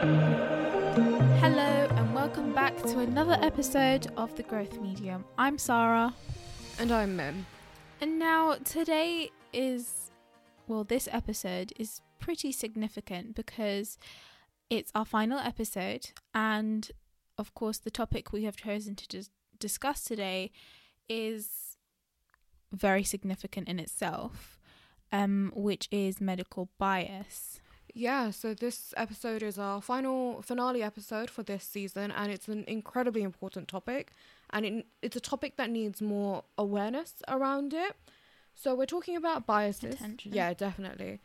Hello, and welcome back to another episode of The Growth Medium. I'm Sara, And I'm Mim. and now today is, well, this episode is pretty significant because it's our final episode, and of course, the topic we have chosen to dis- discuss today is very significant in itself, um, which is medical bias. Yeah, so this episode is our final finale episode for this season, and it's an incredibly important topic, and it, it's a topic that needs more awareness around it. So we're talking about biases. Attention. Yeah, definitely.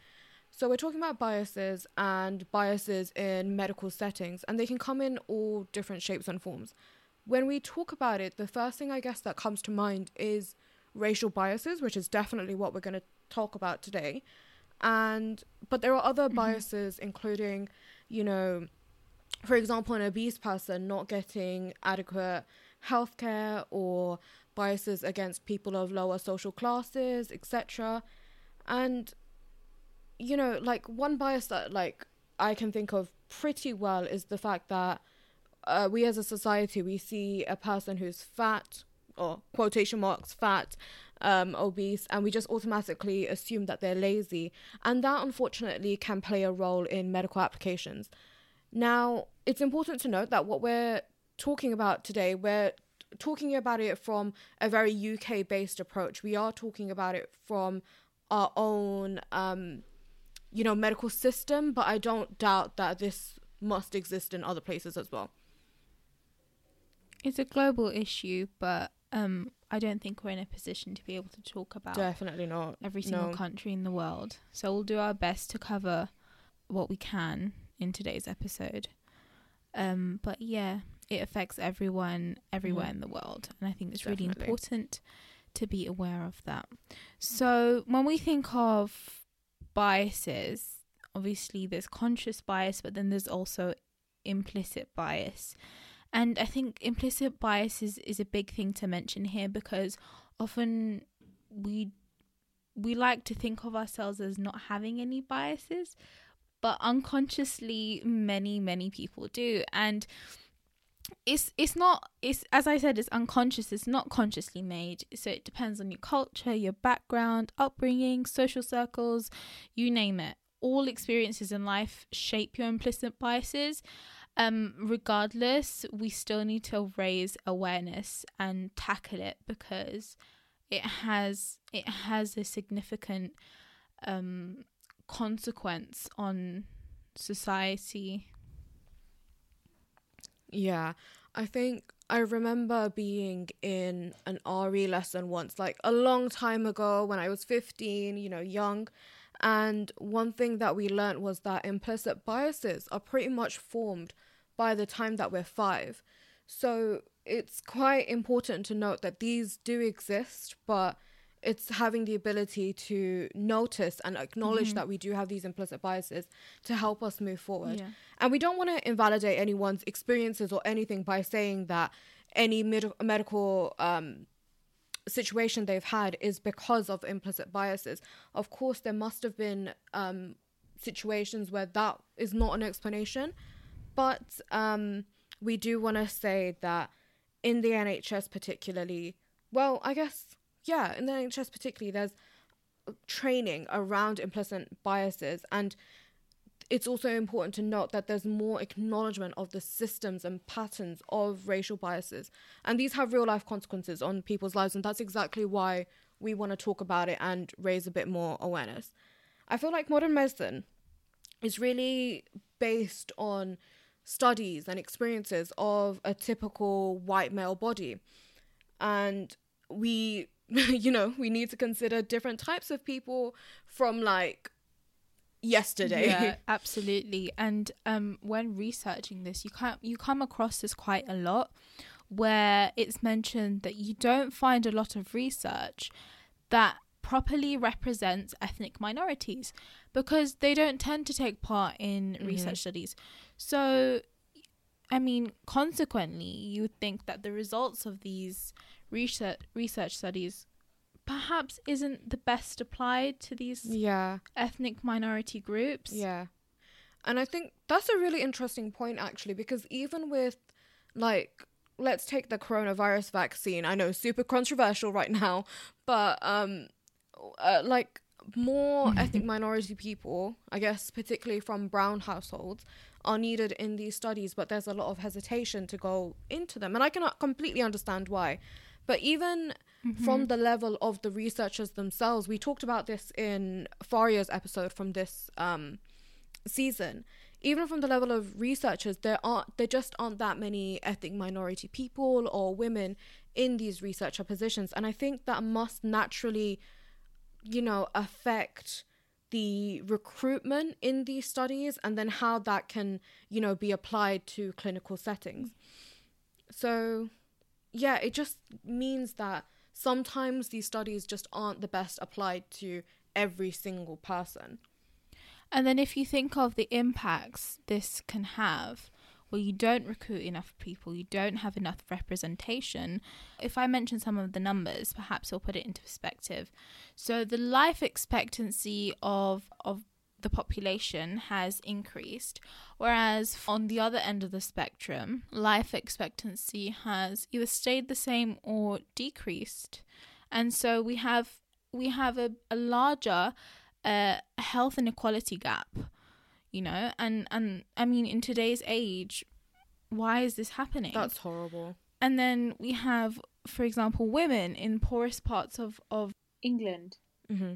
So we're talking about biases and biases in medical settings, and they can come in all different shapes and forms. When we talk about it, the first thing I guess that comes to mind is racial biases, which is definitely what we're going to talk about today. And but there are other Mhm. biases, including, you know, for example, an obese person not getting adequate healthcare or biases against people of lower social classes, etc. And you know, like one bias that like I can think of pretty well is the fact that uh, we as a society we see a person who's fat or quotation marks fat um, obese and we just automatically assume that they're lazy. And that unfortunately can play a role in medical applications. Now it's important to note that what we're talking about today we're talking about it from a very uk based approach. We are talking about it from our own um, you know medical system but i don't doubt that this must exist in other places as well. It's a global issue, but um, I don't think we're in a position to be able to talk about definitely not every single no. country in the world. So we'll do our best to cover what we can in today's episode. Um, but yeah, it affects everyone everywhere Mhm. in the world, and I think it's really important to be aware of that. So when we think of biases, obviously there's conscious bias, but then there's also implicit bias. And I think implicit bias is, is a big thing to mention here because often we we like to think of ourselves as not having any biases, but unconsciously many, many people do. And it's it's not it's as I said, it's unconscious, it's not consciously made. So it depends on your culture, your background, upbringing, social circles, you name it. All experiences in life shape your implicit biases um regardless we still need to raise awareness and tackle it because it has it has a significant um consequence on society Yeah, I think I remember being in an RE lesson once, like a long time ago when I was 15, you know, young. And one thing that we learnt was that implicit biases are pretty much formed by the time that we're five. So it's quite important to note that these do exist, but it's having the ability to notice and acknowledge Mhm. that we do have these implicit biases to help us move forward. yeah And we don't want to invalidate anyone's experiences or anything by saying that any med- medical um, situation they've had is because of implicit biases. Of course, there must have been um, situations where that is not an explanation, but um, we do want to say that in the NHS, particularly, well, I guess, yeah, in the NHS, particularly, there's training around implicit biases and it's also important to note that there's more acknowledgement of the systems and patterns of racial biases. And these have real life consequences on people's lives. And that's exactly why we want to talk about it and raise a bit more awareness. I feel like modern medicine is really based on studies and experiences of a typical white male body. And we, you know, we need to consider different types of people from like yesterday. Yeah, absolutely. And um, when researching this, you can't you come across this quite a lot, where it's mentioned that you don't find a lot of research that properly represents ethnic minorities because they don't tend to take part in Mhm. research studies. So, I mean, consequently, you would think that the results of these research research studies perhaps isn't the best applied to these Yeah. ethnic minority groups. Yeah. And I think that's a really interesting point, actually, because even with, like, let's take the coronavirus vaccine. I know, super controversial right now, but, um, uh, like, more ethnic minority people, I guess, particularly from brown households, are needed in these studies, but there's a lot of hesitation to go into them. And I cannot completely understand why. But even Mm-hmm. from the level of the researchers themselves, we talked about this in Faria's episode from this um, season. Even from the level of researchers, there aren't there just aren't that many ethnic minority people or women in these researcher positions, and I think that must naturally, you know, affect the recruitment in these studies and then how that can you know be applied to clinical settings. So yeah it just means that sometimes these studies just aren't the best applied to every single person. And then if you think of the impacts this can have, where you don't recruit enough people, you don't have enough representation. If I mention some of the numbers, perhaps I'll put it into perspective. So the life expectancy of of the population has increased, whereas on the other end of the spectrum, life expectancy has either stayed the same or decreased. And so we have we have a, a larger uh, health inequality gap you know? And and i mean in today's age why is this happening? That's horrible. And then we have for example women in poorest parts of of england mm-hmm.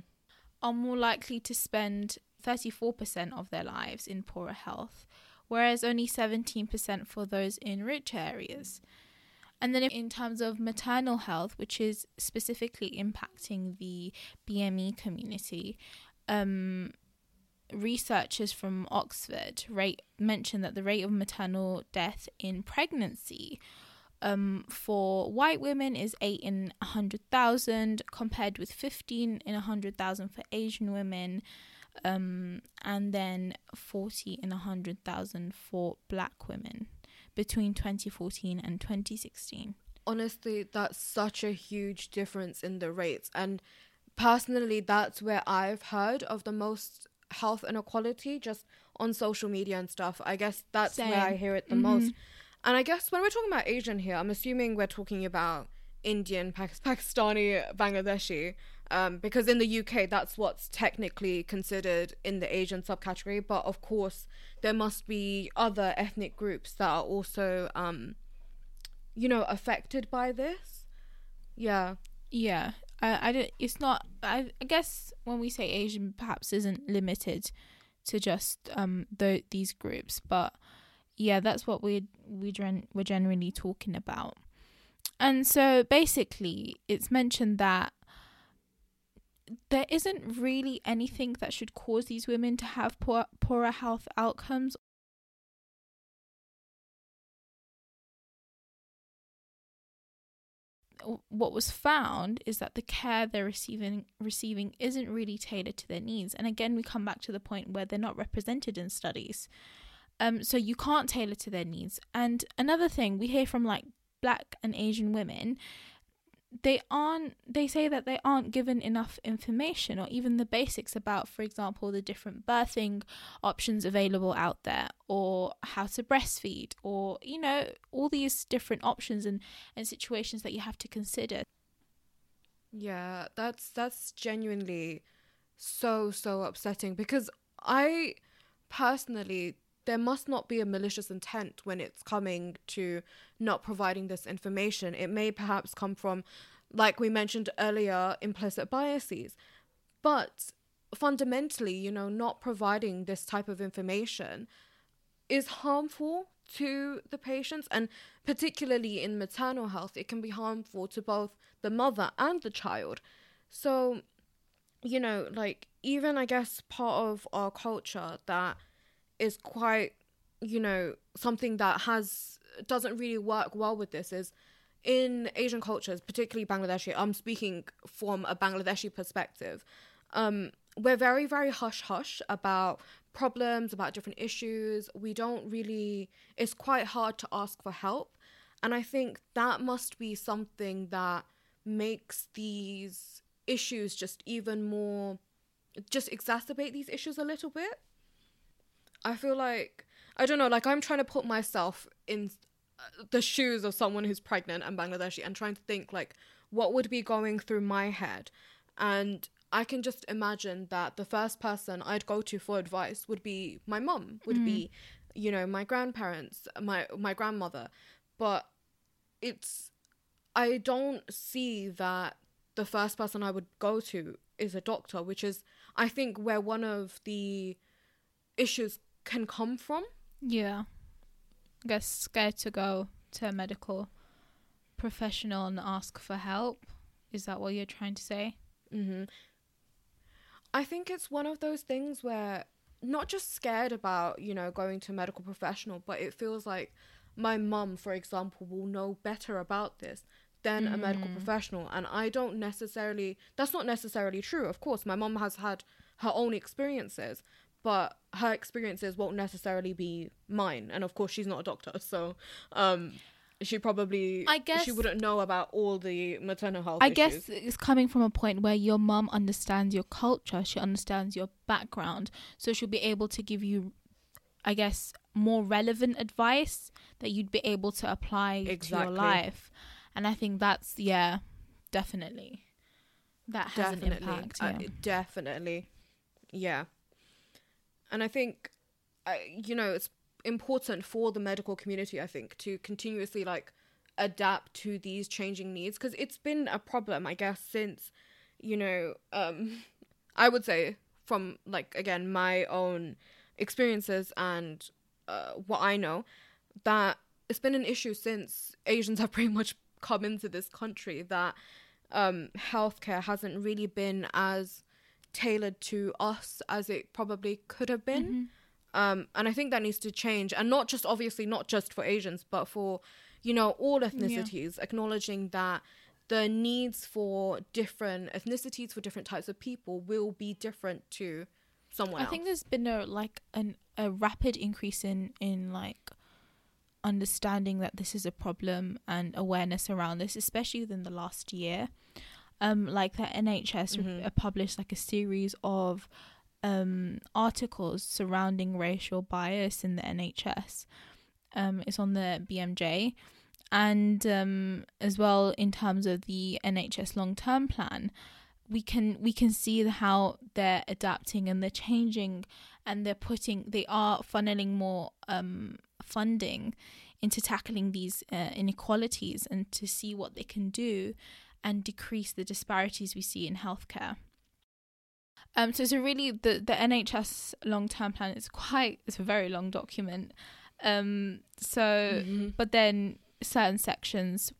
are more likely to spend 34% of their lives in poorer health whereas only 17% for those in rich areas. And then in terms of maternal health which is specifically impacting the bme community um, researchers from Oxford rate mentioned that the rate of maternal death in pregnancy um, for white women is 8 in 100,000 compared with 15 in 100,000 for Asian women um, and then 40 in 100,000 for black women between 2014 and 2016. honestly that's such a huge difference in the rates and personally that's where i've heard of the most health inequality just on social media and stuff. I guess that's where i hear it the Mhm. most and i guess when we're talking about asian here i'm assuming we're talking about indian Pak- pakistani bangladeshi um, because in the uk that's what's technically considered in the asian subcategory. But of course there must be other ethnic groups that are also um, you know affected by this. Yeah. Yeah, I, I don't. It's not. I, I guess when we say Asian, perhaps isn't limited to just um the, these groups, but yeah, that's what we we gen- we're generally talking about. And so basically, it's mentioned that there isn't really anything that should cause these women to have poor, poorer health outcomes what was found is that the care they're receiving receiving isn't really tailored to their needs. And again we come back to the point where they're not represented in studies. Um so you can't tailor to their needs. And another thing we hear from like black and asian women they aren't they say that they aren't given enough information or even the basics about for example the different birthing options available out there or how to breastfeed or you know all these different options and and situations that you have to consider. Yeah that's that's genuinely so so upsetting because i personally there must not be a malicious intent when it's coming to not providing this information. It may perhaps come from like we mentioned earlier implicit biases. But fundamentally you know not providing this type of information is harmful to the patients and particularly in maternal health it can be harmful to both the mother and the child. So you know like even i guess part of our culture that is quite you know something that has doesn't really work well with this is in asian cultures particularly bangladeshi i'm speaking from a bangladeshi perspective um we're very very hush hush about problems about different issues. We don't really it's quite hard to ask for help. And i think that must be something that makes these issues just even more just exacerbate these issues a little bit I feel like I don't know, like I'm trying to put myself in uh, the shoes of someone who's pregnant and Bangladeshi and trying to think like what would be going through my head and I can just imagine that the first person I'd go to for advice would be my mum, would be, you know, my grandparents, my my grandmother. But it's I don't see that the first person I would go to is a doctor, which is I think where one of the issues can come from. Yeah. I guess scared to go to a medical professional and ask for help. Is that what you're trying to say? hmm I think it's one of those things where not just scared about, you know, going to a medical professional, but it feels like my mum, for example, will know better about this than a medical Mm. professional. And I don't necessarily, that's not necessarily true. Of course, my mum has had her own experiences, but her experiences won't necessarily be mine. And of course, she's not a doctor. So, um, she probably, I guess- she wouldn't know about all the maternal health I issues. guess it's coming from a point where your mum understands your culture, she understands your background, so she'll be able to give you, I guess, more relevant advice that you'd be able to apply to your life. And I think that's, yeah, definitely. That has an impact. Uh, definitely. Yeah. And I think, you know, it's important for the medical community, I think, to continuously like adapt to these changing needs because it's been a problem, I guess, since, you know, um, I would say from like, again, my own experiences and uh, what I know, that it's been an issue since Asians have pretty much come into this country that um, healthcare hasn't really been as tailored to us as it probably could have been. Mm-hmm. Um, and I think that needs to change. And not just, obviously, not just for Asians, but for, you know, all ethnicities, acknowledging that the needs for different ethnicities, for different types of people, will be different to someone I else. think there's been a like an a rapid increase in in like understanding that this is a problem and awareness around this, especially within the last year. Um, like the NHS re- Mhm. uh, published like a series of um articles surrounding racial bias in the NHS. Um, it's on the BMJ, and um, as well in terms of the NHS long term plan we can we can see how they're adapting and they're changing and they're putting they are funneling more um funding into tackling these uh, inequalities and to see what they can do and decrease the disparities we see in healthcare um so it's a really the the NHS long term plan is quite it's a very long document um so Mhm. but then certain sections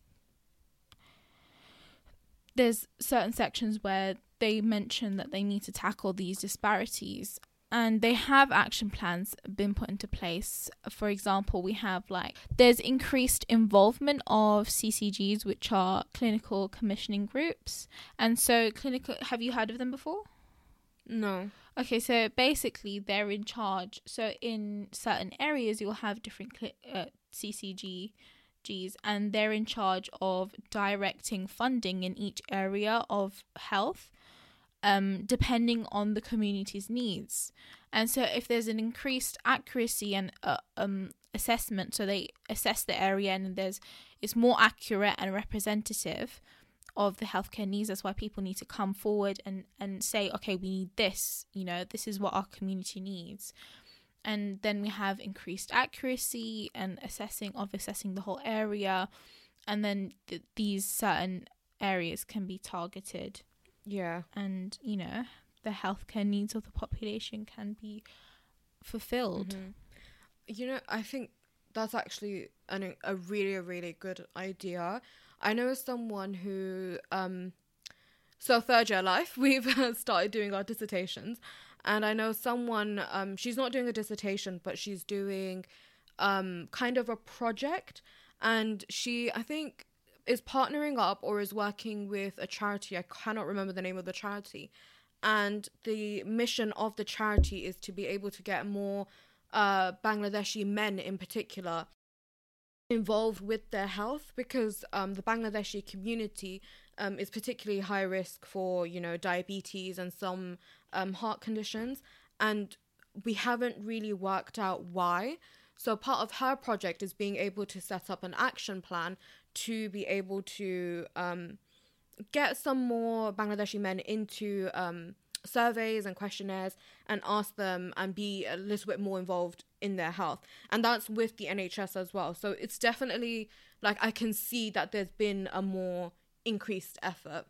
there's certain sections where they mention that they need to tackle these disparities and they have action plans been put into place for example we have like there's increased involvement of ccgs which are clinical commissioning groups and so clinical have you heard of them before No. Okay, so basically they're in charge. So in certain areas, you'll have different cli- uh, CCGs, and they're in charge of directing funding in each area of health, um, depending on the community's needs. And so if there's an increased accuracy and uh, um assessment, so they assess the area and there's it's more accurate and representative of the healthcare needs. That's why people need to come forward and, and say, okay, we need this, you know, this is what our community needs. And then we have increased accuracy and assessing of assessing the whole area. And then th- these certain areas can be targeted Yeah. and, you know, the healthcare needs of the population can be fulfilled. Mhm. You know, I think that's actually an, a really, really good idea. I know someone who, um, so third year life, we've started doing our dissertations, and I know someone, um, she's not doing a dissertation, but she's doing, um, kind of a project, and she, I think, is partnering up or is working with a charity. I cannot remember the name of the charity, and the mission of the charity is to be able to get more uh, Bangladeshi men in particular involved with their health because um, the Bangladeshi community um, is particularly high risk for you know diabetes and some um, heart conditions and we haven't really worked out why. So part of her project is being able to set up an action plan to be able to um, get some more Bangladeshi men into um, surveys and questionnaires and ask them and be a little bit more involved in their health. And that's with the NHS as well. So it's definitely like I can see that there's been a more increased effort.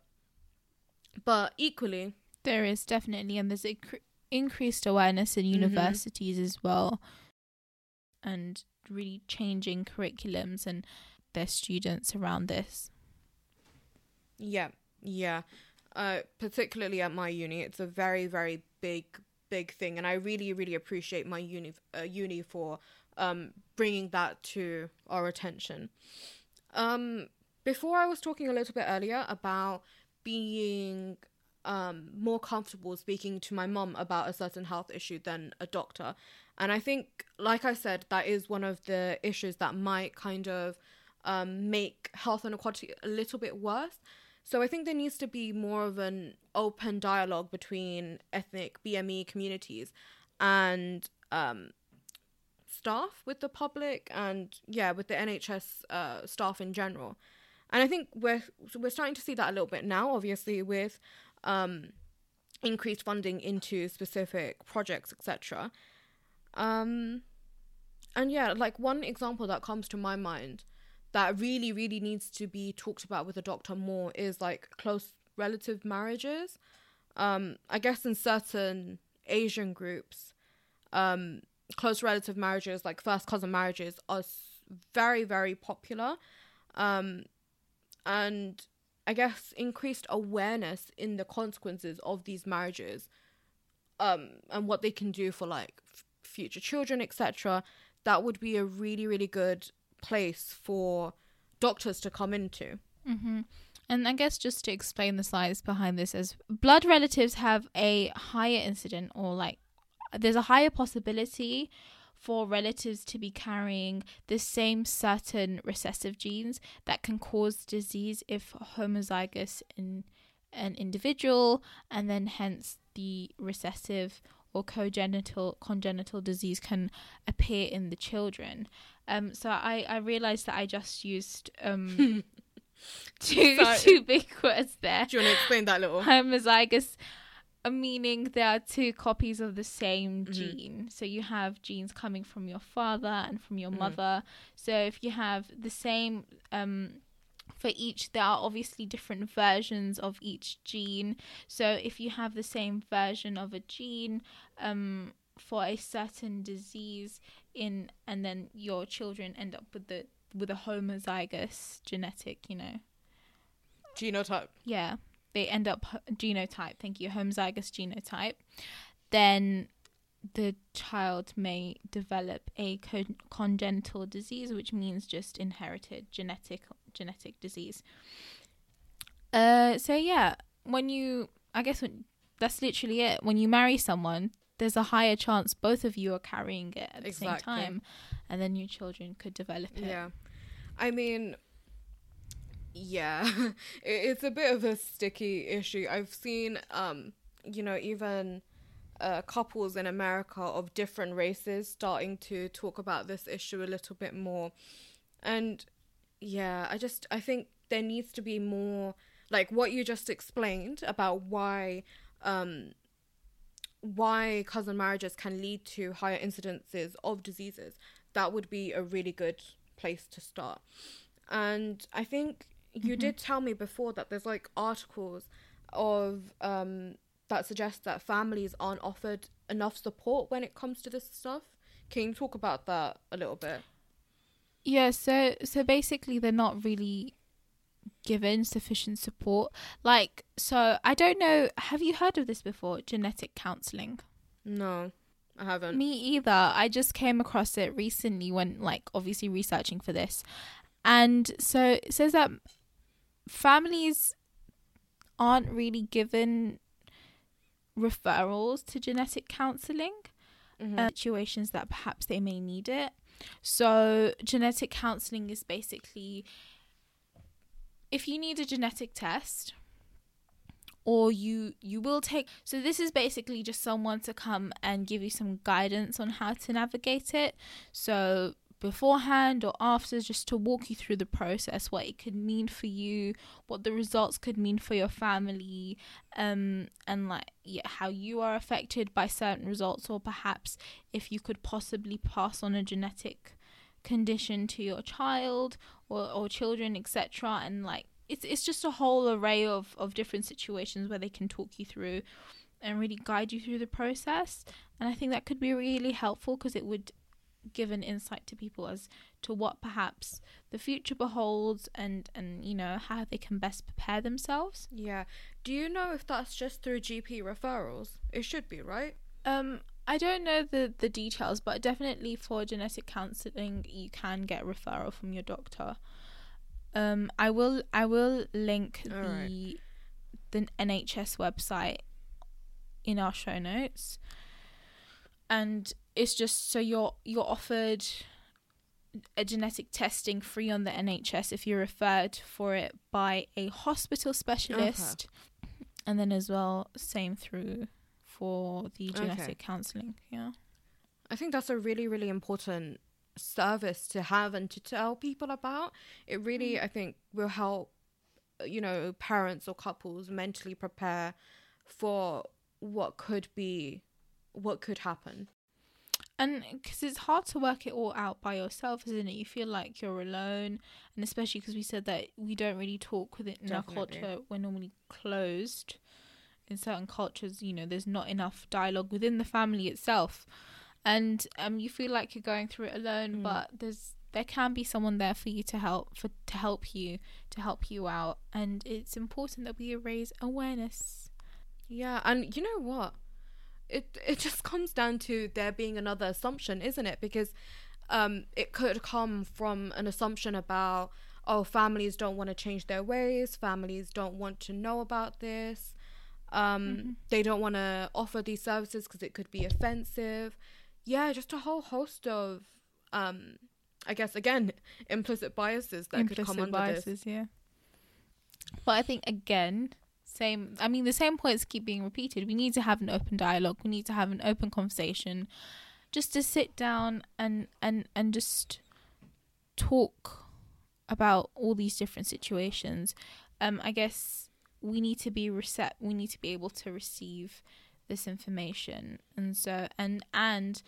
But equally, there is definitely, and there's inc- increased awareness in Mm-hmm. universities as well, and really changing curriculums and their students around this. Yeah, yeah. Uh, particularly at my uni, it's a very, very big, big thing, and I really, really appreciate my uni, uh, uni for um bringing that to our attention. Um, before I was talking a little bit earlier about being um more comfortable speaking to my mum about a certain health issue than a doctor, and I think, like I said, that is one of the issues that might kind of um make health inequality a little bit worse. So I think there needs to be more of an open dialogue between ethnic BME communities and um, staff with the public and yeah, with the NHS uh, staff in general. And I think we're we're starting to see that a little bit now, obviously with um, increased funding into specific projects, etc. Um, and yeah, like one example that comes to my mind that really really needs to be talked about with a doctor more is like close relative marriages. Um i guess in certain asian groups um close relative marriages like first cousin marriages are very very popular. Um and i guess increased awareness in the consequences of these marriages um and what they can do for like f- future children etc that would be a really really good place for doctors to come into. Mm-hmm. And I guess just to explain the science behind this, as blood relatives have a higher incident, or like there's a higher possibility for relatives to be carrying the same certain recessive genes that can cause disease if homozygous in an individual, and then hence the recessive or congenital congenital disease can appear in the children. Um, so I I realized that I just used um two Sorry. two big words there. Do you want to explain that little? Homozygous, uh, meaning there are two copies of the same Mhm. gene. So you have genes coming from your father and from your Mhm. mother. So if you have the same um for each there are obviously different versions of each gene. So if you have the same version of a gene um for a certain disease in and then your children end up with the with a homozygous genetic you know. Genotype. yeah they end up genotype. Thank you homozygous genotype. Then the child may develop a con- congenital disease which means just inherited genetic genetic disease uh so yeah when you i guess when, that's literally it when you marry someone there's a higher chance both of you are carrying it at the same time and then your children could develop it Yeah. I mean, yeah, it's a bit of a sticky issue. I've seen, um, you know, even uh, couples in America of different races starting to talk about this issue a little bit more. And yeah, I just, I think there needs to be more, like what you just explained about why, um, why cousin marriages can lead to higher incidences of diseases. That would be a really good place to start. And I think you Mhm. did tell me before that there's like articles of um that suggest that families aren't offered enough support when it comes to this stuff. Can you talk about that a little bit? Yeah, so so basically they're not really given sufficient support. Like so I don't know, have you heard of this before? Genetic counseling. No, I haven't. Me either. I just came across it recently when like obviously researching for this. And so it says that families aren't really given referrals to genetic counseling Mhm. uh, situations that perhaps they may need it. So, genetic counseling is basically if you need a genetic test or you you will take so this is basically just someone to come and give you some guidance on how to navigate it. So beforehand or after just to walk you through the process what it could mean for you what the results could mean for your family um and like yeah, how you are affected by certain results or perhaps if you could possibly pass on a genetic condition to your child or, or children etc and like it's it's just a whole array of of different situations where they can talk you through and really guide you through the process. And i think that could be really helpful because it would give an insight to people as to what perhaps the future beholds and and you know how they can best prepare themselves Yeah. Do you know if that's just through GP referrals? It should be, right? um i don't know the the details but definitely for genetic counseling you can get referral from your doctor um i will i will link the Alright. the nhs website in our show notes and it's just so you're you're offered a genetic testing free on the NHS if you're referred for it by a hospital specialist uh-huh. and then as well same through for the Okay. genetic counseling yeah I think that's a really, really important service to have and to tell people about. It really, mm. I think, will help, you know, parents or couples mentally prepare for what could be, what could happen. And because it's hard to work it all out by yourself isn't it you feel like you're alone and especially because we said that we don't really talk with it in our culture we're normally closed in certain cultures you know there's not enough dialogue within the family itself and um you feel like you're going through it alone Mm. but there's there can be someone there for you to help for to help you to help you out and it's important that we raise awareness Yeah, and you know what? It it just comes down to there being another assumption, isn't it? Because um it could come from an assumption about oh families don't want to change their ways, families don't want to know about this. Um Mhm. they don't want to offer these services because it could be offensive. Yeah, just a whole host of um I guess again implicit biases that could come under this. yeah. But I think again, same. I mean, the same points keep being repeated. We need to have an open dialogue. We need to have an open conversation, just to sit down and and and just talk about all these different situations. Um, I guess we need to be recept. We need to be able to receive this information, and so and and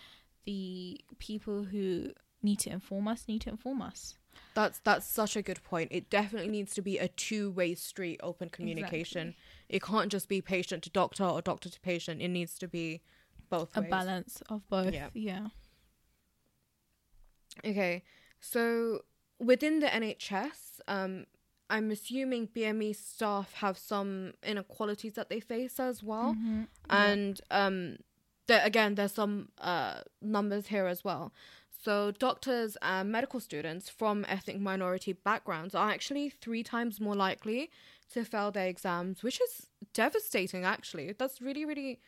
the people who need to inform us need to inform us. That's that's such a good point. It definitely needs to be a two-way street, open communication. It can't just be patient to doctor or doctor to patient. It needs to be both a ways. balance of both. Yeah. Yeah. Okay, so within the NHS, um, I'm assuming BME staff have some inequalities that they face as well, Mhm. and um, there again, there's some uh numbers here as well. So doctors and medical students from ethnic minority backgrounds are actually three times more likely to fail their exams, which is devastating. Actually, that's really, really,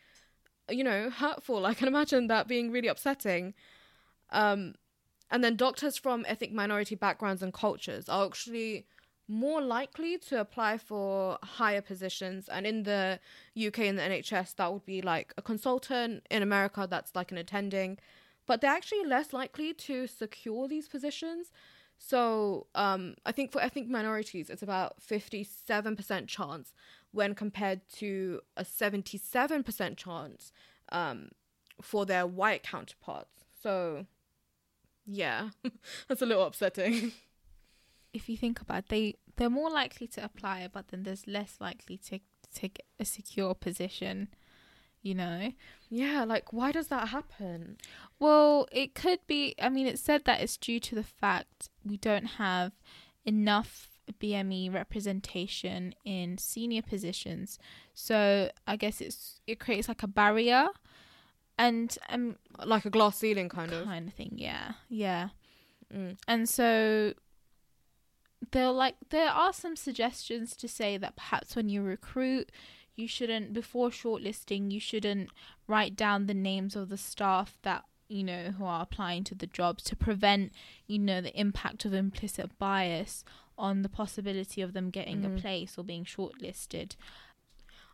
you know, hurtful. I can imagine that being really upsetting. Um, and then doctors from ethnic minority backgrounds and cultures are actually more likely to apply for higher positions. And in the UK and the NHS, that would be like a consultant. In America, that's like an attending. But they're actually less likely to secure these positions. So um, I think for ethnic minorities, it's about 57% chance when compared to a 77% chance um, for their white counterparts. So, yeah, that's a little upsetting. If you think about it, they they're more likely to apply, but then there's less likely to get a secure position. You know. yeah, like, why does that happen? Well, it could be. I mean, it said that it's due to the fact we don't have enough BME representation in senior positions. So I guess it's it creates like a barrier, and um, Like a glass ceiling, kind of. kind of thing. Yeah, yeah. Mm. And so there like there are some suggestions to say that perhaps when you recruit you shouldn't before shortlisting you shouldn't write down the names of the staff that you know who are applying to the jobs to prevent you know the impact of implicit bias on the possibility of them getting Mhm. a place or being shortlisted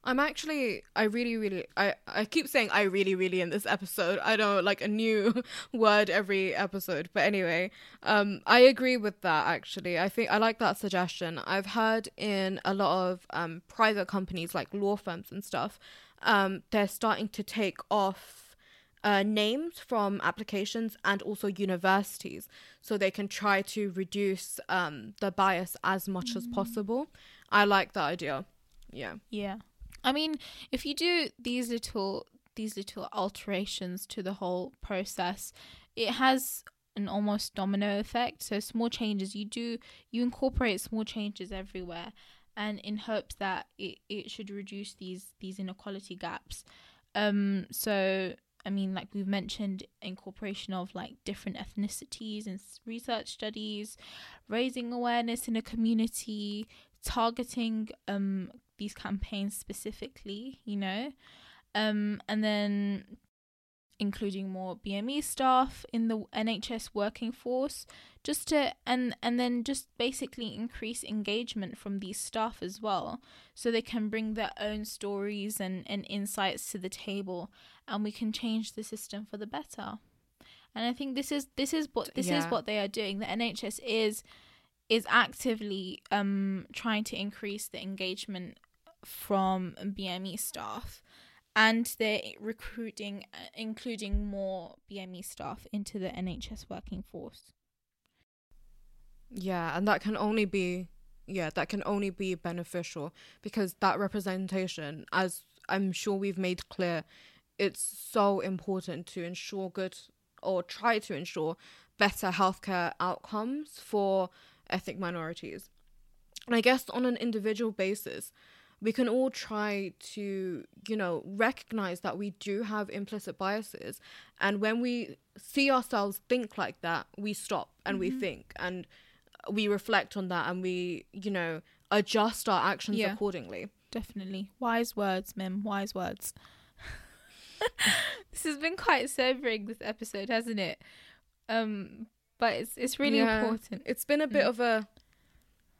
I'm actually I really really I I keep saying I really really in this episode. I know like a new word every episode. But anyway, um I agree with that actually. I think I like that suggestion. I've heard in a lot of um private companies like law firms and stuff, um they're starting to take off uh, names from applications and also universities so they can try to reduce um, the bias as much mm. as possible. I like that idea. Yeah. Yeah. I mean, if you do these little these little alterations to the whole process, it has an almost domino effect. So small changes you do you incorporate small changes everywhere and in hopes that it, it should reduce these these inequality gaps. Um so I mean, like we've mentioned, incorporation of like different ethnicities and research studies, raising awareness in a community, targeting um these campaigns specifically, you know, um, and then including more BME staff in the NHS working force, just to and and then just basically increase engagement from these staff as well, so they can bring their own stories and and insights to the table, and we can change the system for the better. And I think this is this is what this yeah. is what they are doing. The NHS is is actively um trying to increase the engagement from BME staff and they're recruiting uh, including more BME staff into the NHS working force. Yeah, and that can only be yeah, that can only be beneficial because that representation as I'm sure we've made clear it's so important to ensure good or try to ensure better healthcare outcomes for ethnic minorities. And I guess on an individual basis, we can all try to, you know, recognize that we do have implicit biases. And when we see ourselves think like that, we stop and mm-hmm. we think and we reflect on that and we, you know, adjust our actions yeah, accordingly. Definitely. Wise words, Mim. Wise words. this has been quite sobering this episode, hasn't it? Um but it's it's really yeah, important. It's been a bit mm. of a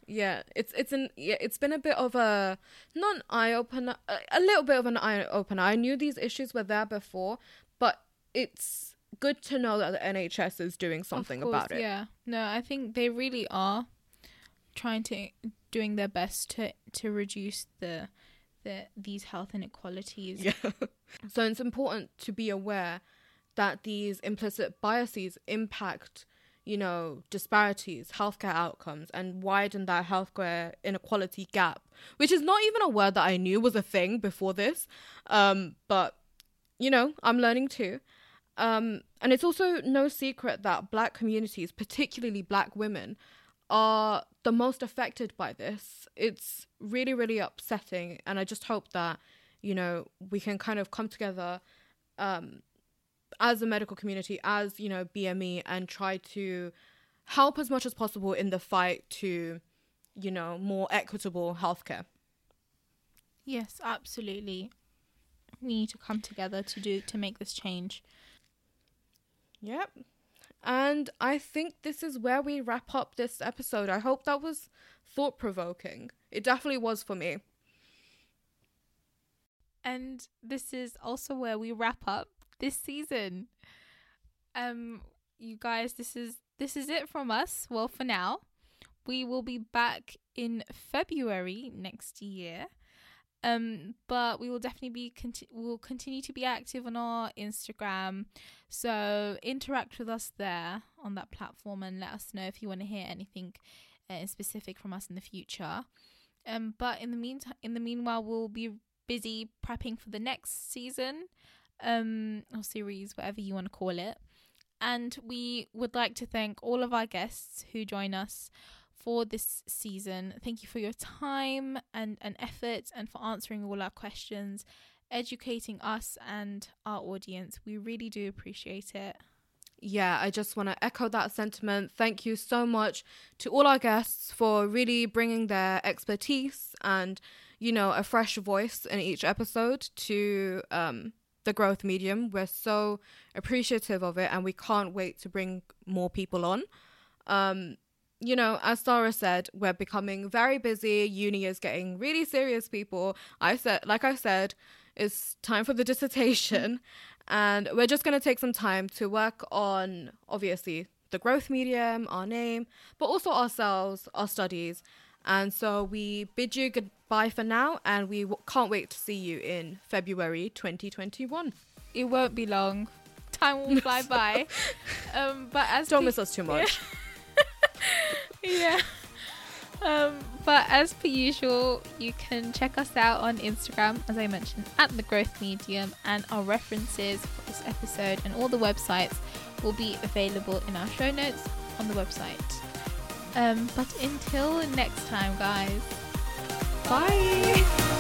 yeah it's it's an yeah it's been a bit of a not an eye opener a, a little bit of an eye opener i knew these issues were there before but it's good to know that the nhs is doing something course, about it. yeah. No i think they really are trying to doing their best to to reduce the the these health inequalities. Yeah so it's important to be aware that these implicit biases impact you know, disparities, healthcare outcomes, and widen that healthcare inequality gap, which is not even a word that I knew was a thing before this. Um, but, you know, I'm learning too. Um, and it's also no secret that black communities, particularly black women, are the most affected by this. It's really, really upsetting. And I just hope that, you know, we can kind of come together um, as a medical community, as you know, BME, and try to help as much as possible in the fight to, you know, more equitable healthcare. Yes, absolutely. We need to come together to do to make this change. Yep. And I think this is where we wrap up this episode. I hope that was thought provoking. It definitely was for me. And this is also where we wrap up this season. Um, you guys, this is this is it from us. Well, for now, we will be back in February next year. Um, but we will definitely be conti- we'll continue to be active on our Instagram. So interact with us there on that platform and let us know if you want to hear anything uh, specific from us in the future. Um, but in the meantime, in the meanwhile, we'll be busy prepping for the next season um, or series, whatever you want to call it. And we would like to thank all of our guests who join us for this season. Thank you for your time and, and effort and for answering all our questions, educating us and our audience. We really do appreciate it. Yeah, I just want to echo that sentiment. Thank you so much to all our guests for really bringing their expertise and, you know, a fresh voice in each episode to um, the growth medium. We're so appreciative of it and we can't wait to bring more people on. Um, you know, as Sara said, we're becoming very busy. Uni is getting really serious, people. I said, like I said, it's time for the dissertation. And we're just going to take some time to work on, obviously, the growth medium, our name, but also ourselves, our studies. And so we bid you goodbye for now, and we w- can't wait to see you in February 2021. It won't be long. Time will fly by. Um, but as Don't miss us too much. yeah. Um, but as per usual, you can check us out on Instagram, as I mentioned, at the Growth Medium, and our references for this episode and all the websites will be available in our show notes on the website. Um, but until next time, guys. bye. bye.